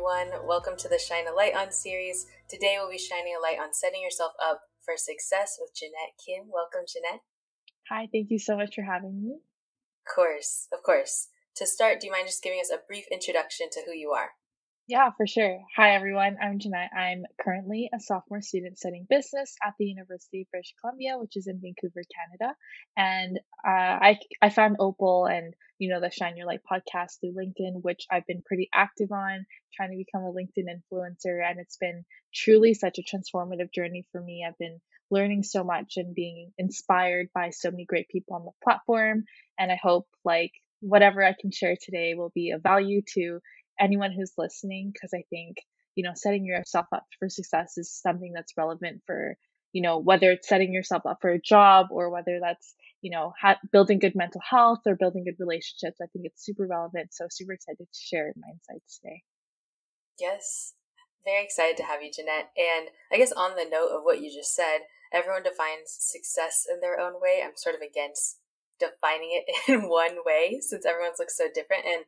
everyone. Welcome to the Shine a Light On series. Today we'll be shining a light on setting yourself up for success with Jeanette Kim. Welcome, Jeanette. Hi, thank you so much for having me. Of course, of course. To start, do you mind just giving us a brief introduction to who you are? Yeah, for sure. Hi, everyone. I'm Jeanette. I'm currently a sophomore student studying business at the University of British Columbia, which is in Vancouver, Canada. And uh, I, I found Opal and, you know, the Shine Your Light podcast through LinkedIn, which I've been pretty active on, trying to become a LinkedIn influencer. And it's been truly such a transformative journey for me. I've been learning so much and being inspired by so many great people on the platform. And I hope, like, whatever I can share today will be of value to anyone who's listening because I think, you know, setting yourself up for success is something that's relevant for, you know, whether it's setting yourself up for a job or whether that's, you know, ha- building good mental health or building good relationships. I think it's super relevant. So super excited to share my insights today. Yes. Very excited to have you, Jeanette. And I guess on the note of what you just said, everyone defines success in their own way. I'm sort of against defining it in one way since everyone's looks so different. And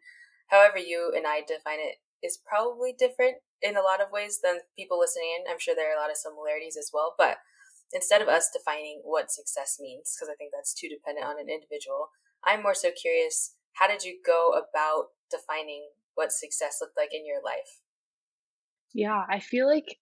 however you and I define it is probably different in a lot of ways than people listening in. I'm sure there are a lot of similarities as well, but instead of us defining what success means, because I think that's too dependent on an individual, I'm more so curious how did you go about defining what success looked like in your life? Yeah, I feel like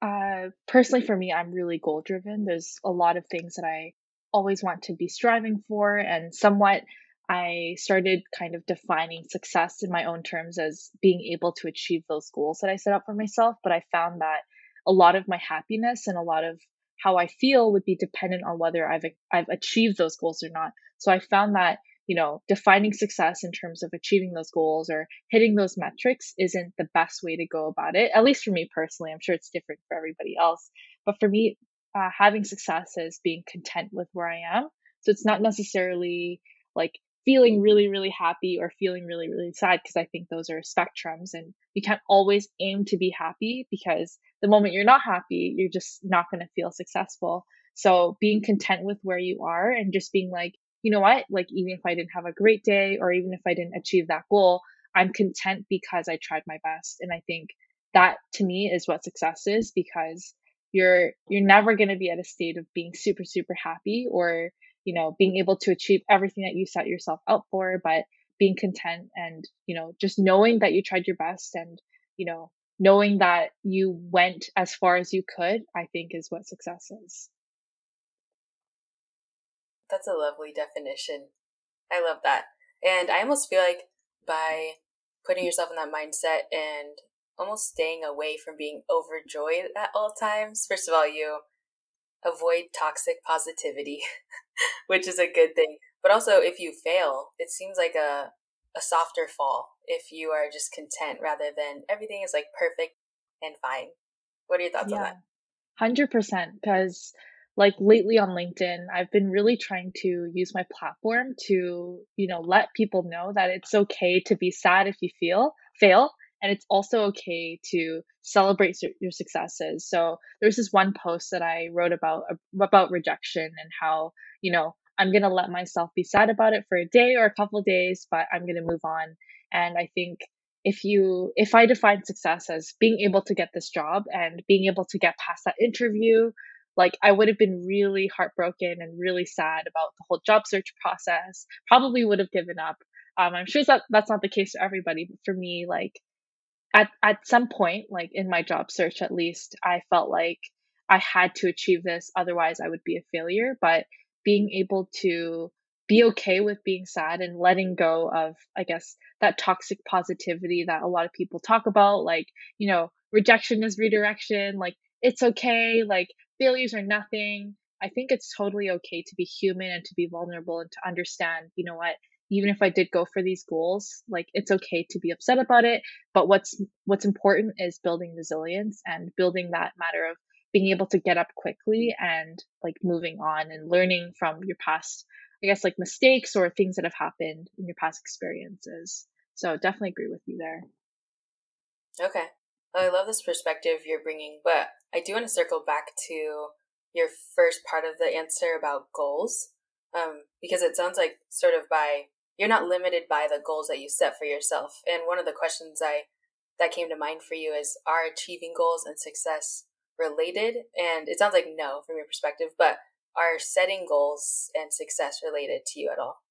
uh, personally for me, I'm really goal driven. There's a lot of things that I always want to be striving for, and somewhat I started kind of defining success in my own terms as being able to achieve those goals that I set up for myself. But I found that a lot of my happiness and a lot of how I feel would be dependent on whether I've I've achieved those goals or not. So I found that you know defining success in terms of achieving those goals or hitting those metrics isn't the best way to go about it. At least for me personally, I'm sure it's different for everybody else. But for me, uh, having success is being content with where I am. So it's not necessarily like feeling really, really happy or feeling really, really sad because I think those are spectrums and you can't always aim to be happy because the moment you're not happy, you're just not going to feel successful. So being content with where you are and just being like, you know what, like even if I didn't have a great day or even if I didn't achieve that goal, I'm content because I tried my best. And I think that to me is what success is because you're you're never going to be at a state of being super super happy or you know, being able to achieve everything that you set yourself out for, but being content and, you know, just knowing that you tried your best and, you know, knowing that you went as far as you could, I think is what success is. That's a lovely definition. I love that. And I almost feel like by putting yourself in that mindset and almost staying away from being overjoyed at all times, first of all, you avoid toxic positivity, which is a good thing. But also, if you fail, it seems like a a softer fall if you are just content rather than everything is like perfect and fine. What are your thoughts yeah. on that? Hundred percent. Because like lately on LinkedIn, I've been really trying to use my platform to, you know, let people know that it's okay to be sad if you feel fail and it's also okay to celebrate your successes. So there's this one post that i wrote about about rejection and how you know i'm going to let myself be sad about it for a day or a couple of days but i'm going to move on. And i think if you if i define success as being able to get this job and being able to get past that interview like i would have been really heartbroken and really sad about the whole job search process. Probably would have given up. Um, i'm sure that that's not the case for everybody but for me like at at some point like in my job search at least i felt like i had to achieve this otherwise i would be a failure. But being able to be okay with being sad and letting go of i guess that toxic positivity that a lot of people talk about like you know rejection is redirection like it's okay like failures are nothing. I think it's totally okay to be human and to be vulnerable and to understand you know what even if I did go for these goals, like it's okay to be upset about it. But what's what's important is building resilience and building that matter of being able to get up quickly and like moving on and learning from your past, I guess like mistakes or things that have happened in your past experiences. So definitely agree with you there. Okay. Well, I love this perspective you're bringing, but I do want to circle back to your first part of the answer about goals. Um, because it sounds like sort of by you're not limited by the goals that you set for yourself. And one of the questions I that came to mind for you is are achieving goals and success related? And it sounds like no from your perspective, but are setting goals and success related to you at all?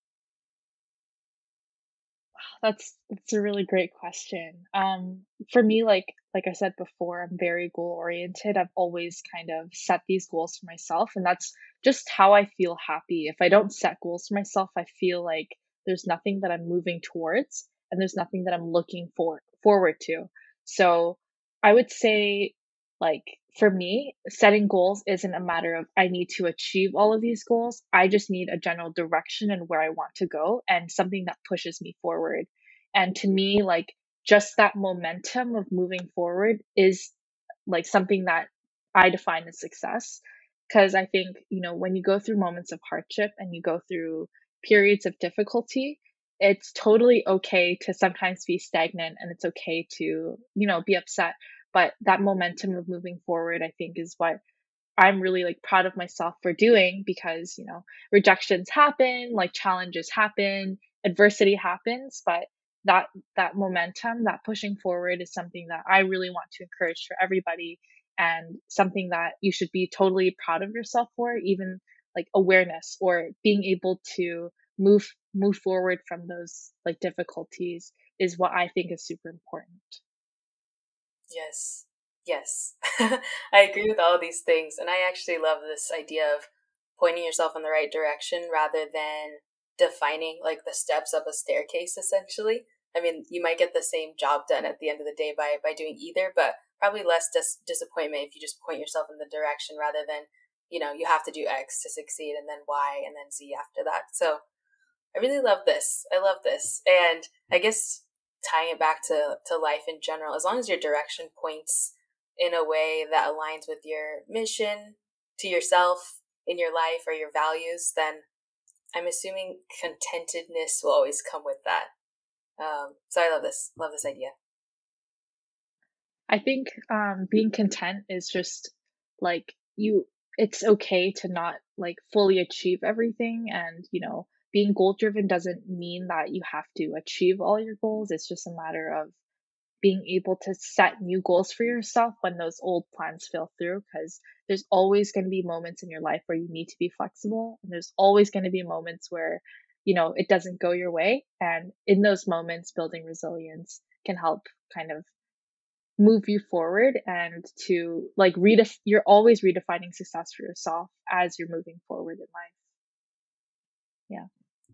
That's that's a really great question. Um, for me, like like I said before, I'm very goal oriented. I've always kind of set these goals for myself, and that's just how I feel happy. If I don't set goals for myself, I feel like there's nothing that I'm moving towards, and there's nothing that I'm looking for forward to. So I would say, like for me, setting goals isn't a matter of I need to achieve all of these goals. I just need a general direction and where I want to go and something that pushes me forward. And to me, like just that momentum of moving forward is like something that I define as success. Because I think, you know, when you go through moments of hardship and you go through periods of difficulty, it's totally okay to sometimes be stagnant and it's okay to, you know, be upset but that momentum of moving forward i think is what i'm really like proud of myself for doing because you know rejections happen like challenges happen adversity happens but that that momentum that pushing forward is something that i really want to encourage for everybody and something that you should be totally proud of yourself for even like awareness or being able to move move forward from those like difficulties is what i think is super important Yes. Yes. I agree with all these things. And I actually love this idea of pointing yourself in the right direction rather than defining like the steps up a staircase essentially. I mean, you might get the same job done at the end of the day by by doing either, but probably less dis- disappointment if you just point yourself in the direction rather than, you know, you have to do X to succeed and then Y and then Z after that. So, I really love this. I love this. And I guess tying it back to, to life in general, as long as your direction points in a way that aligns with your mission, to yourself, in your life, or your values, then I'm assuming contentedness will always come with that. Um, so I love this. Love this idea. I think um, being content is just like you. It's okay to not like fully achieve everything, and you know being goal driven doesn't mean that you have to achieve all your goals. It's just a matter of being able to set new goals for yourself when those old plans fail through because there's always going to be moments in your life where you need to be flexible and there's always going to be moments where you know it doesn't go your way and in those moments building resilience can help kind of move you forward and to like redef you're always redefining success for yourself as you're moving forward in life yeah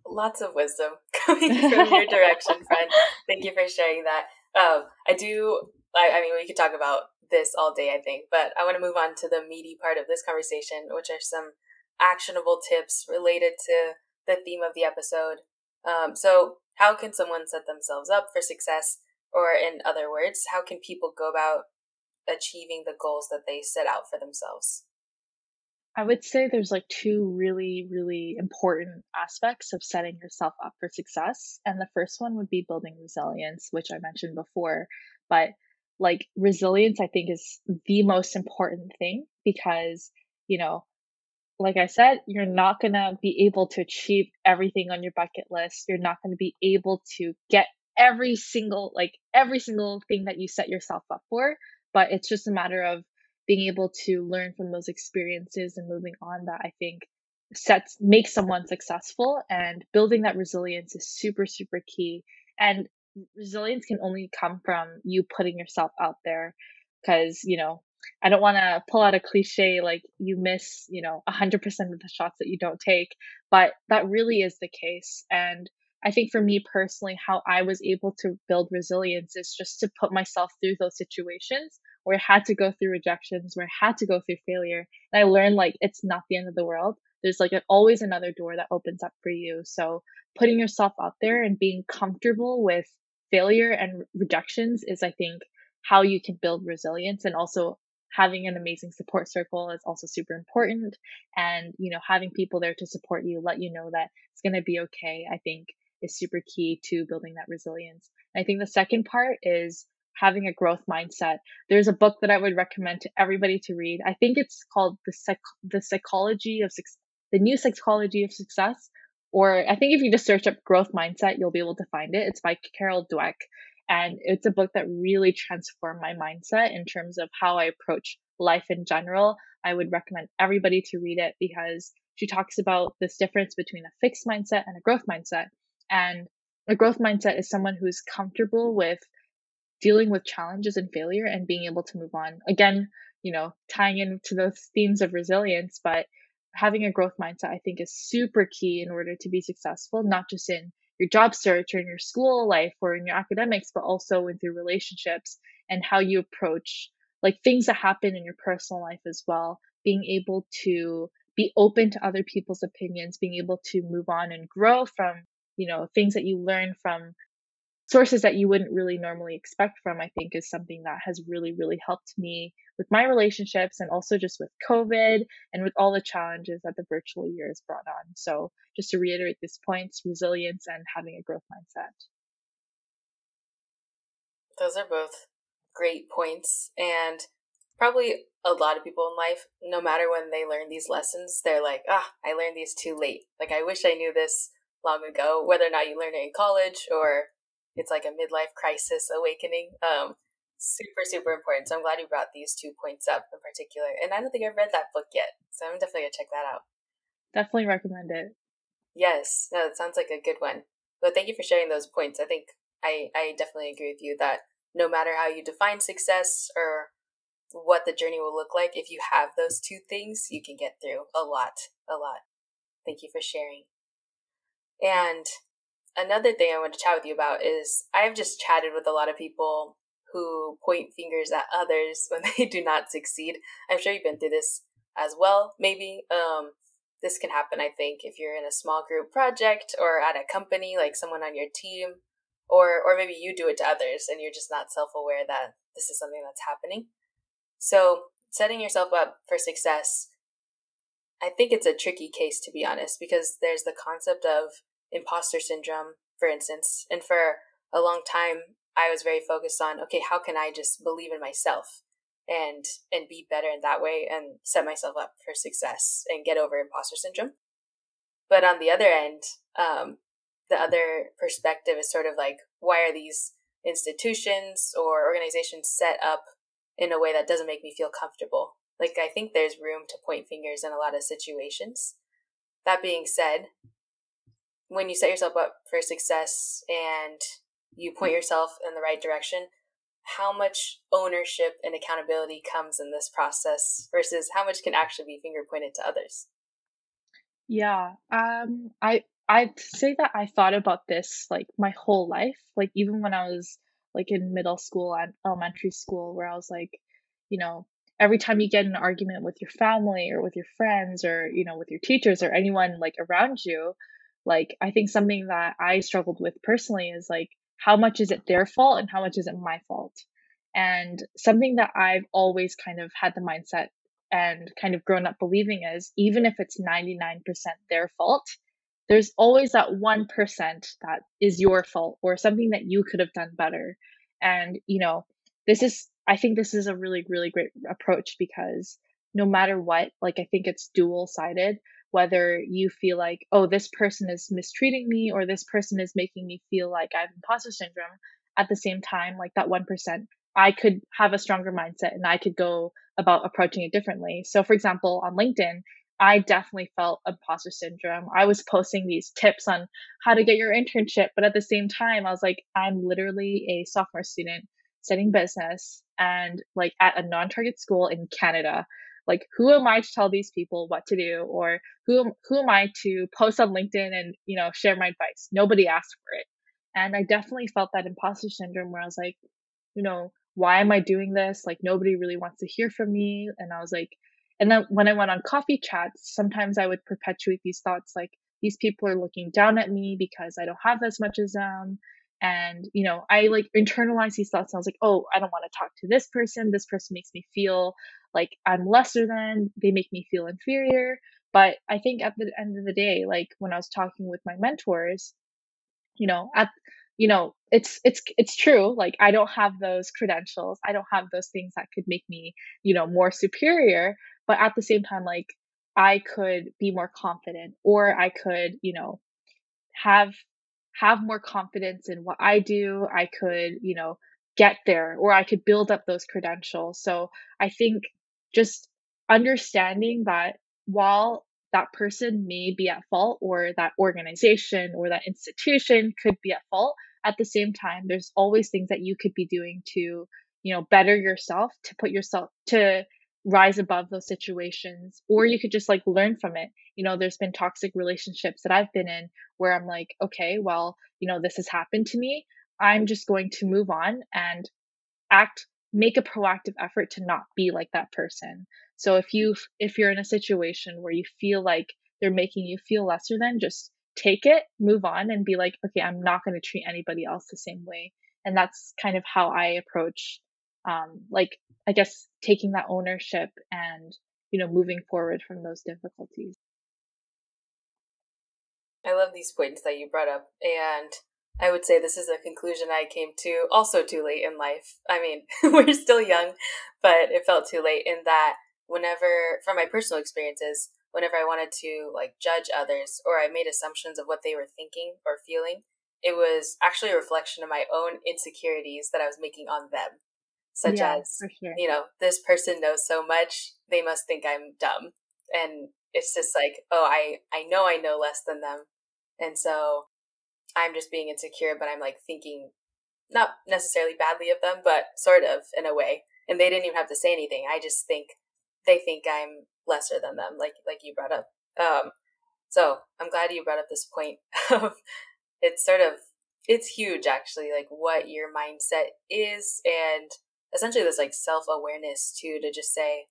lots of wisdom coming from your direction, friend. Thank you for sharing that. Um, I do. I, I mean, we could talk about this all day, I think, but I want to move on to the meaty part of this conversation, which are some actionable tips related to the theme of the episode. Um, so, how can someone set themselves up for success? Or, in other words, how can people go about achieving the goals that they set out for themselves? I would say there's like two really, really important aspects of setting yourself up for success. And the first one would be building resilience, which I mentioned before. But like resilience, I think is the most important thing because, you know, like I said, you're not going to be able to achieve everything on your bucket list. You're not going to be able to get every single, like every single thing that you set yourself up for. But it's just a matter of being able to learn from those experiences and moving on that I think sets makes someone successful and building that resilience is super super key and resilience can only come from you putting yourself out there because you know I don't want to pull out a cliche like you miss, you know, 100% of the shots that you don't take, but that really is the case. And I think for me personally, how I was able to build resilience is just to put myself through those situations where I had to go through rejections, where I had to go through failure. And I learned like it's not the end of the world. There's like always another door that opens up for you. So putting yourself out there and being comfortable with failure and rejections is, I think, how you can build resilience and also having an amazing support circle is also super important and you know having people there to support you let you know that it's going to be okay i think is super key to building that resilience i think the second part is having a growth mindset. There's a book that I would recommend to everybody to read. I think it's called the psych the psychology of success, the new psychology of success. Or I think if you just search up growth mindset, you'll be able to find it. It's by Carol Dweck. And it's a book that really transformed my mindset in terms of how I approach life in general. I would recommend everybody to read it because she talks about this difference between a fixed mindset and a growth mindset. And a growth mindset is someone who's comfortable with dealing with challenges and failure and being able to move on. Again, you know, tying into those themes of resilience, but having a growth mindset, I think, is super key in order to be successful, not just in your job search or in your school life or in your academics, but also with your relationships and how you approach like things that happen in your personal life as well. Being able to be open to other people's opinions, being able to move on and grow from, you know, things that you learn from sources that you wouldn't really normally expect from, I think is something that has really, really helped me with my relationships and also just with COVID and with all the challenges that the virtual year has brought on. So just to reiterate these points, resilience and having a growth mindset. Those are both great points. And probably a lot of people in life, no matter when they learn these lessons, they're like, ah, I learned these too late. Like, I wish I knew this long ago, whether or not you learn it in college or it's like a midlife crisis awakening. Um, super, super important. So I'm glad you brought these two points up in particular. And I don't think I've read that book yet. So I'm definitely going to check that out. Definitely recommend it. Yes. No, it sounds like a good one. But thank you for sharing those points. I think I, I definitely agree with you that no matter how you define success or what the journey will look like, if you have those two things, you can get through a lot, a lot. Thank you for sharing. And another thing I want to chat with you about is I've just chatted with a lot of people who point fingers at others when they do not succeed. I'm sure you've been through this as well, maybe. Um, this can happen, I think, if you're in a small group project or at a company, like someone on your team, or or maybe you do it to others and you're just not self-aware that this is something that's happening. So, setting yourself up for success, I think it's a tricky case to be honest, because there's the concept of imposter syndrome, for instance. And for a long time, I was very focused on, okay, how can I just believe in myself and and be better in that way and set myself up for success and get over imposter syndrome. But on the other end, um, the other perspective is sort of like, why are these institutions or organizations set up in a way that doesn't make me feel comfortable? Like, I think there's room to point fingers in a lot of situations. That being said, when you set yourself up for success and you point yourself in the right direction, how much ownership and accountability comes in this process versus how much can actually be finger pointed to others? Yeah, um, I I'd say that I thought about this like my whole life, like even when I was like in middle school and elementary school, where I was like, you know, every time you get an argument with your family or with your friends or you know with your teachers or anyone like around you, like, I think something that I struggled with personally is like, how much is it their fault and how much is it my fault? And something that I've always kind of had the mindset and kind of grown up believing is even if it's 99% their fault, there's always that 1% that is your fault or something that you could have done better. And, you know, this is, I think this is a really, really great approach because no matter what, like, I think it's dual sided whether you feel like, oh, this person is mistreating me or this person is making me feel like I have imposter syndrome. At the same time, like that 1%, I could have a stronger mindset and I could go about approaching it differently. So, for example, on LinkedIn, I definitely felt imposter syndrome. I was posting these tips on how to get your internship, but at the same time, I was like, I'm literally a sophomore student studying business and like at a non target school in Canada like who am i to tell these people what to do? Or who who am i to post on linkedin and you know share my advice? Nobody asked for it. And i definitely felt that imposter syndrome where i was like you know why am i doing this? Like nobody really wants to hear from me. And i was like and then when i went on coffee chats sometimes i would perpetuate these thoughts like these people are looking down at me because i don't have as much as them and you know i like internalize these thoughts and i was like oh i don't want to talk to this person this person makes me feel like I'm lesser than, they make me feel inferior. But I think at the end of the day, like when I was talking with my mentors, you know, at you know, it's it's it's true. Like I don't have those credentials. I don't have those things that could make me, you know, more superior. But at the same time, like I could be more confident or I could, you know, have have more confidence in what I do. I could, you know, get there or I could build up those credentials. So I think just understanding that while that person may be at fault or that organization or that institution could be at fault, at the same time, there's always things that you could be doing to, you know, better yourself, to put yourself to rise above those situations or you could just like learn from it. You know there's been toxic relationships that i've been in where i'm like okay well you know this has happened to me. I'm just going to move on and act make a proactive effort to not be like that person. So if you if you're in a situation where you feel like they're making you feel lesser than just take it move on and be like okay i'm not going to treat anybody else the same way. And that's kind of how i approach um, like I guess taking that ownership and you know moving forward from those difficulties. I love these points that you brought up, and I would say this is a conclusion I came to also too late in life. I mean, we're still young, but it felt too late in that whenever, from my personal experiences, whenever I wanted to like judge others or I made assumptions of what they were thinking or feeling, it was actually a reflection of my own insecurities that I was making on them such yeah, as sure. you know this person knows so much they must think i'm dumb. And it's just like oh i i know i know less than them. And so i'm just being insecure but i'm like thinking not necessarily badly of them but sort of in a way. And they didn't even have to say anything. I just think they think i'm lesser than them like like you brought up. Um so i'm glad you brought up this point of it's sort of it's huge actually like what your mindset is and essentially this like self awareness too to just say,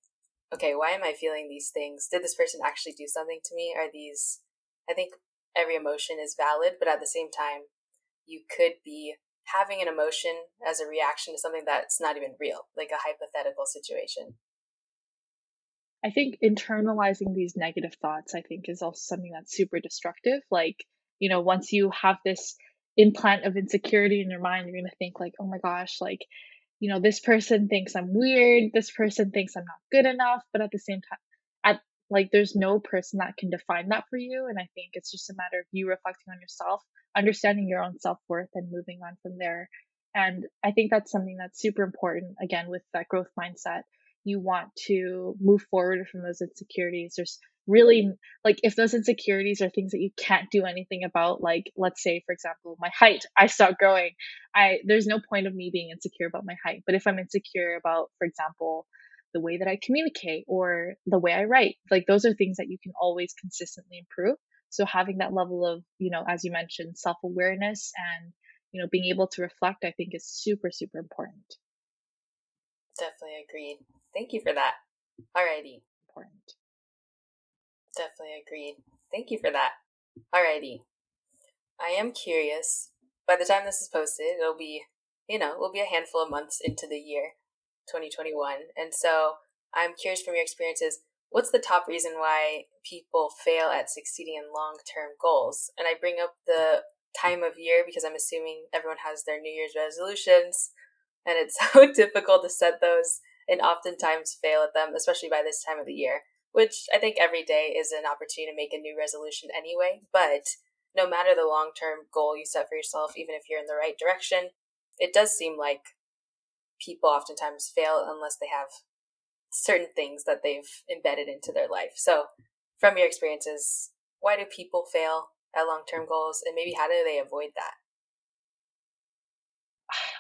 okay, why am I feeling these things? Did this person actually do something to me? Are these, I think every emotion is valid, but at the same time, you could be having an emotion as a reaction to something that's not even real, like a hypothetical situation. I think internalizing these negative thoughts, I think, is also something that's super destructive. Like, you know, once you have this implant of insecurity in your mind, you're going to think, like, oh my gosh, like, you know, this person thinks I'm weird, this person thinks I'm not good enough, but at the same time, at like there's no person that can define that for you. And I think it's just a matter of you reflecting on yourself, understanding your own self worth, and moving on from there. And I think that's something that's super important, again, with that growth mindset. You want to move forward from those insecurities. There's really like if those insecurities are things that you can't do anything about like let's say for example my height i stop growing. I there's no point of me being insecure about my height. But if i'm insecure about for example the way that i communicate or the way i write like those are things that you can always consistently improve. So having that level of you know as you mentioned self-awareness and you know being able to reflect i think is super super important. Definitely agreed. Thank you for that. Alrighty. Important Definitely agreed. Thank you for that. Alrighty. I am curious. By the time this is posted, it'll be, you know, it'll be a handful of months into the year 2021. And so I'm curious from your experiences, what's the top reason why people fail at succeeding in long term goals? And I bring up the time of year because I'm assuming everyone has their New Year's resolutions and it's so difficult to set those and oftentimes fail at them, especially by this time of the year which I think every day is an opportunity to make a new resolution anyway. But no matter the long term goal you set for yourself, even if you're in the right direction, it does seem like people oftentimes fail unless they have certain things that they've embedded into their life. So, from your experiences, why do people fail at long term goals and maybe how do they avoid that?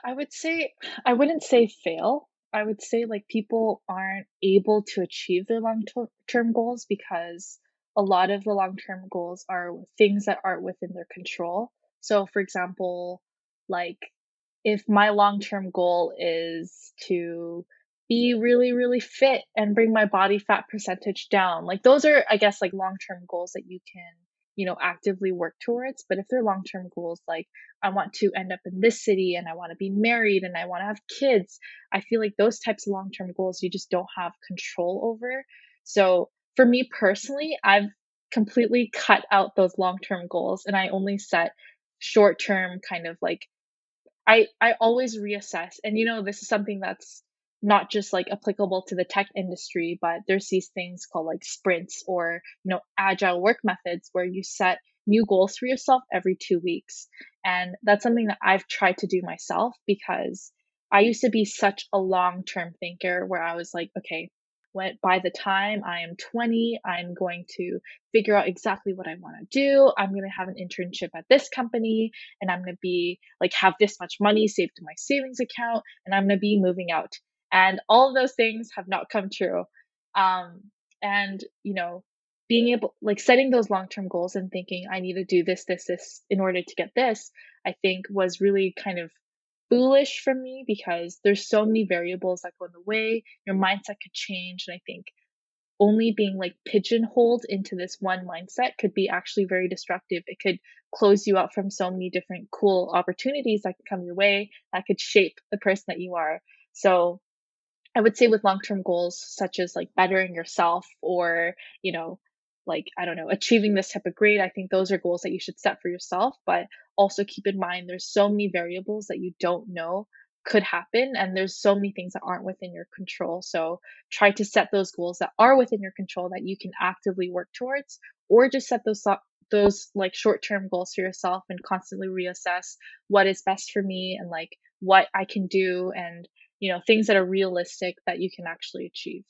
I would say, I wouldn't say fail. I would say like people aren't able to achieve their long term goals because a lot of the long term goals are things that aren't within their control. So, for example, like if my long term goal is to be really, really fit and bring my body fat percentage down, like those are, I guess, like long term goals that you can you know, actively work towards. But if they're long term goals, like I want to end up in this city and I want to be married and I want to have kids, I feel like those types of long term goals you just don't have control over. So for me personally, I've completely cut out those long term goals and I only set short term kind of like I I always reassess. And you know, this is something that's not just like applicable to the tech industry, but there's these things called like sprints or, you know, agile work methods where you set new goals for yourself every two weeks. And that's something that I've tried to do myself because I used to be such a long term thinker where I was like, okay, when, by the time I am 20, I'm going to figure out exactly what I want to do. I'm going to have an internship at this company and I'm going to be like, have this much money saved in my savings account and I'm going to be moving out. And all of those things have not come true. Um, and, you know, being able, like setting those long term goals and thinking, I need to do this, this, this in order to get this, I think was really kind of foolish for me because there's so many variables that go in the way. Your mindset could change. And I think only being like pigeonholed into this one mindset could be actually very destructive. It could close you out from so many different cool opportunities that could come your way that could shape the person that you are. So I would say with long term goals such as like bettering yourself or, you know, like i don't know achieving this type of grade i think those are goals that you should set for yourself but also keep in mind there's so many variables that you don't know could happen and there's so many things that aren't within your control. So try to set those goals that are within your control that you can actively work towards or just set those those like short-term goals for yourself and constantly reassess what is best for me and like what I can do and you know things that are realistic that you can actually achieve.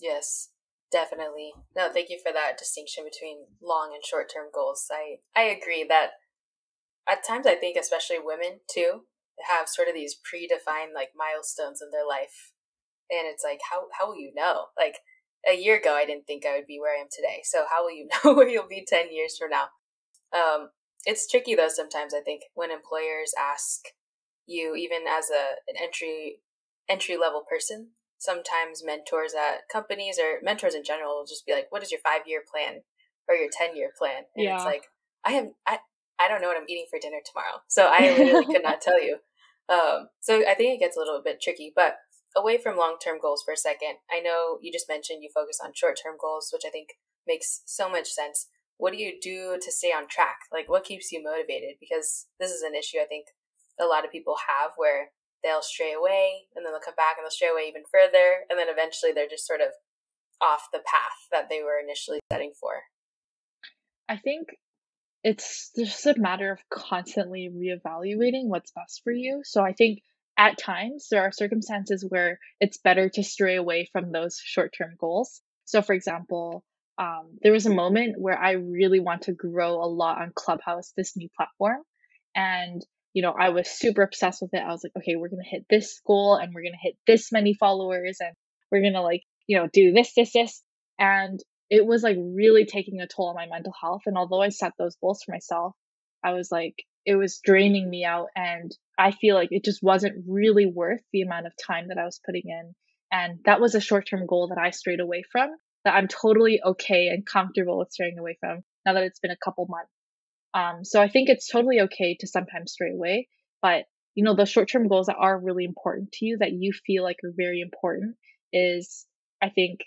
Yes. Definitely. No, thank you for that distinction between long and short term goals. I, I agree that at times I think especially women too have sort of these predefined like milestones in their life. And it's like how how will you know? Like a year ago I didn't think I would be where I am today. So how will you know where you'll be 10 years from now? Um it's tricky though sometimes I think when employers ask you even as a an entry entry level person sometimes mentors at companies or mentors in general will just be like, "What is your five year plan or your ten year plan?" And yeah. it's like, I am I I don't know what I'm eating for dinner tomorrow, so I literally could not tell you. Um, so I think it gets a little bit tricky, but away from long term goals for a second, I know you just mentioned you focus on short term goals, which I think makes so much sense. What do you do to stay on track? Like, what keeps you motivated? Because this is an issue I think a lot of people have where they'll stray away and then they'll come back and they'll stray away even further and then eventually they're just sort of off the path that they were initially setting for. I think it's just a matter of constantly reevaluating what's best for you. So i think at times there are circumstances where it's better to stray away from those short-term goals. So for example um, there was a moment where i really want to grow a lot on clubhouse this new platform and you know, I was super obsessed with it. I was like, okay, we're going to hit this goal and we're going to hit this many followers and we're going to like, you know, do this, this, this. And it was like really taking a toll on my mental health. And although I set those goals for myself, I was like, it was draining me out. And I feel like it just wasn't really worth the amount of time that I was putting in. And that was a short term goal that I strayed away from that I'm totally okay and comfortable with straying away from now that it's been a couple months. Um, so I think it's totally okay to sometimes stray away, but you know, the short term goals that are really important to you that you feel like are very important is, I think,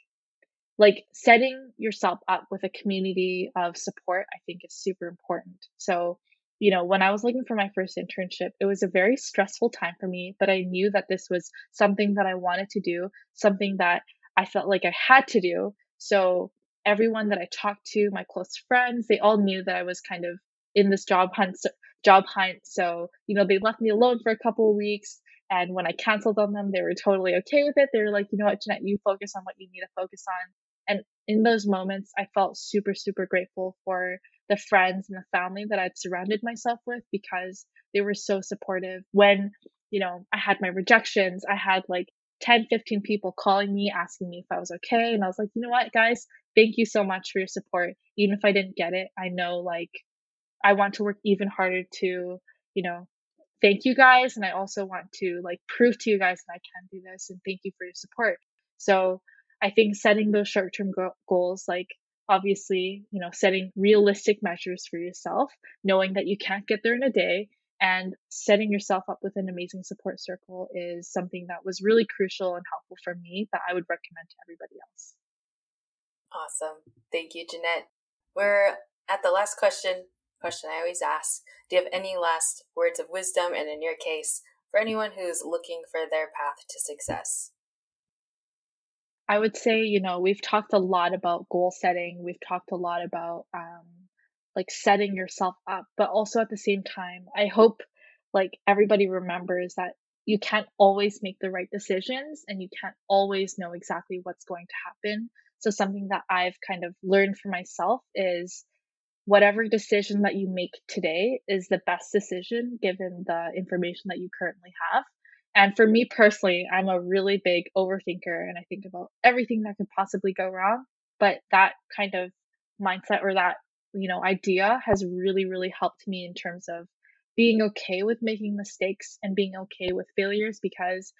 like setting yourself up with a community of support, I think is super important. So, you know, when I was looking for my first internship, it was a very stressful time for me, but I knew that this was something that I wanted to do, something that I felt like I had to do. So, everyone that I talked to, my close friends, they all knew that I was kind of in this job hunt job hunt. So, you know, they left me alone for a couple of weeks. And when I canceled on them, they were totally okay with it. They were like, you know what, Jeanette, you focus on what you need to focus on. And in those moments, I felt super, super grateful for the friends and the family that I'd surrounded myself with because they were so supportive. When, you know, I had my rejections, I had like 10, 15 people calling me, asking me if I was okay. And I was like, you know what, guys, thank you so much for your support. Even if I didn't get it, I know like I want to work even harder to, you know, thank you guys. And I also want to like prove to you guys that I can do this and thank you for your support. So I think setting those short term go- goals, like obviously, you know, setting realistic measures for yourself, knowing that you can't get there in a day, and setting yourself up with an amazing support circle is something that was really crucial and helpful for me that I would recommend to everybody else. Awesome. Thank you, Jeanette. We're at the last question question I always ask Do you have any last words of wisdom, and in your case, for anyone who's looking for their path to success? I would say, you know, we've talked a lot about goal setting. We've talked a lot about um, like setting yourself up, but also at the same time, I hope like everybody remembers that you can't always make the right decisions and you can't always know exactly what's going to happen. So something that I've kind of learned for myself is whatever decision that you make today is the best decision given the information that you currently have. And for me personally, I'm a really big overthinker and I think about everything that could possibly go wrong. But that kind of mindset or that, you know, idea has really, really helped me in terms of being okay with making mistakes and being okay with failures because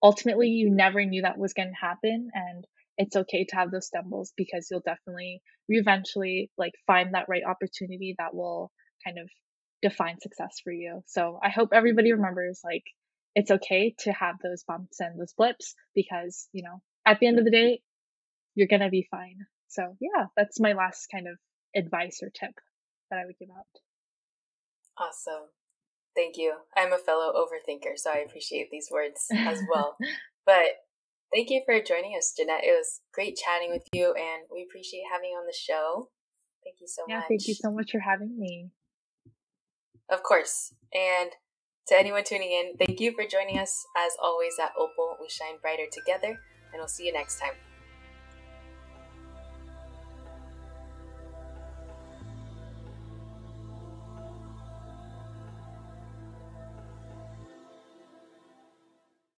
ultimately you never knew that was going to happen. And it's okay to have those stumbles because you'll definitely eventually like find that right opportunity that will kind of define success for you. So I hope everybody remembers like it's okay to have those bumps and those blips because, you know, at the end of the day, you're going to be fine. So, yeah, that's my last kind of advice or tip that I would give out. Awesome. Thank you. I'm a fellow overthinker, so I appreciate these words as well. but thank you for joining us, Jeanette. It was great chatting with you, and we appreciate having you on the show. Thank you so yeah, much. Thank you so much for having me. Of course. And to anyone tuning in, thank you for joining us. As always, at Opal, we shine brighter together, and we'll see you next time.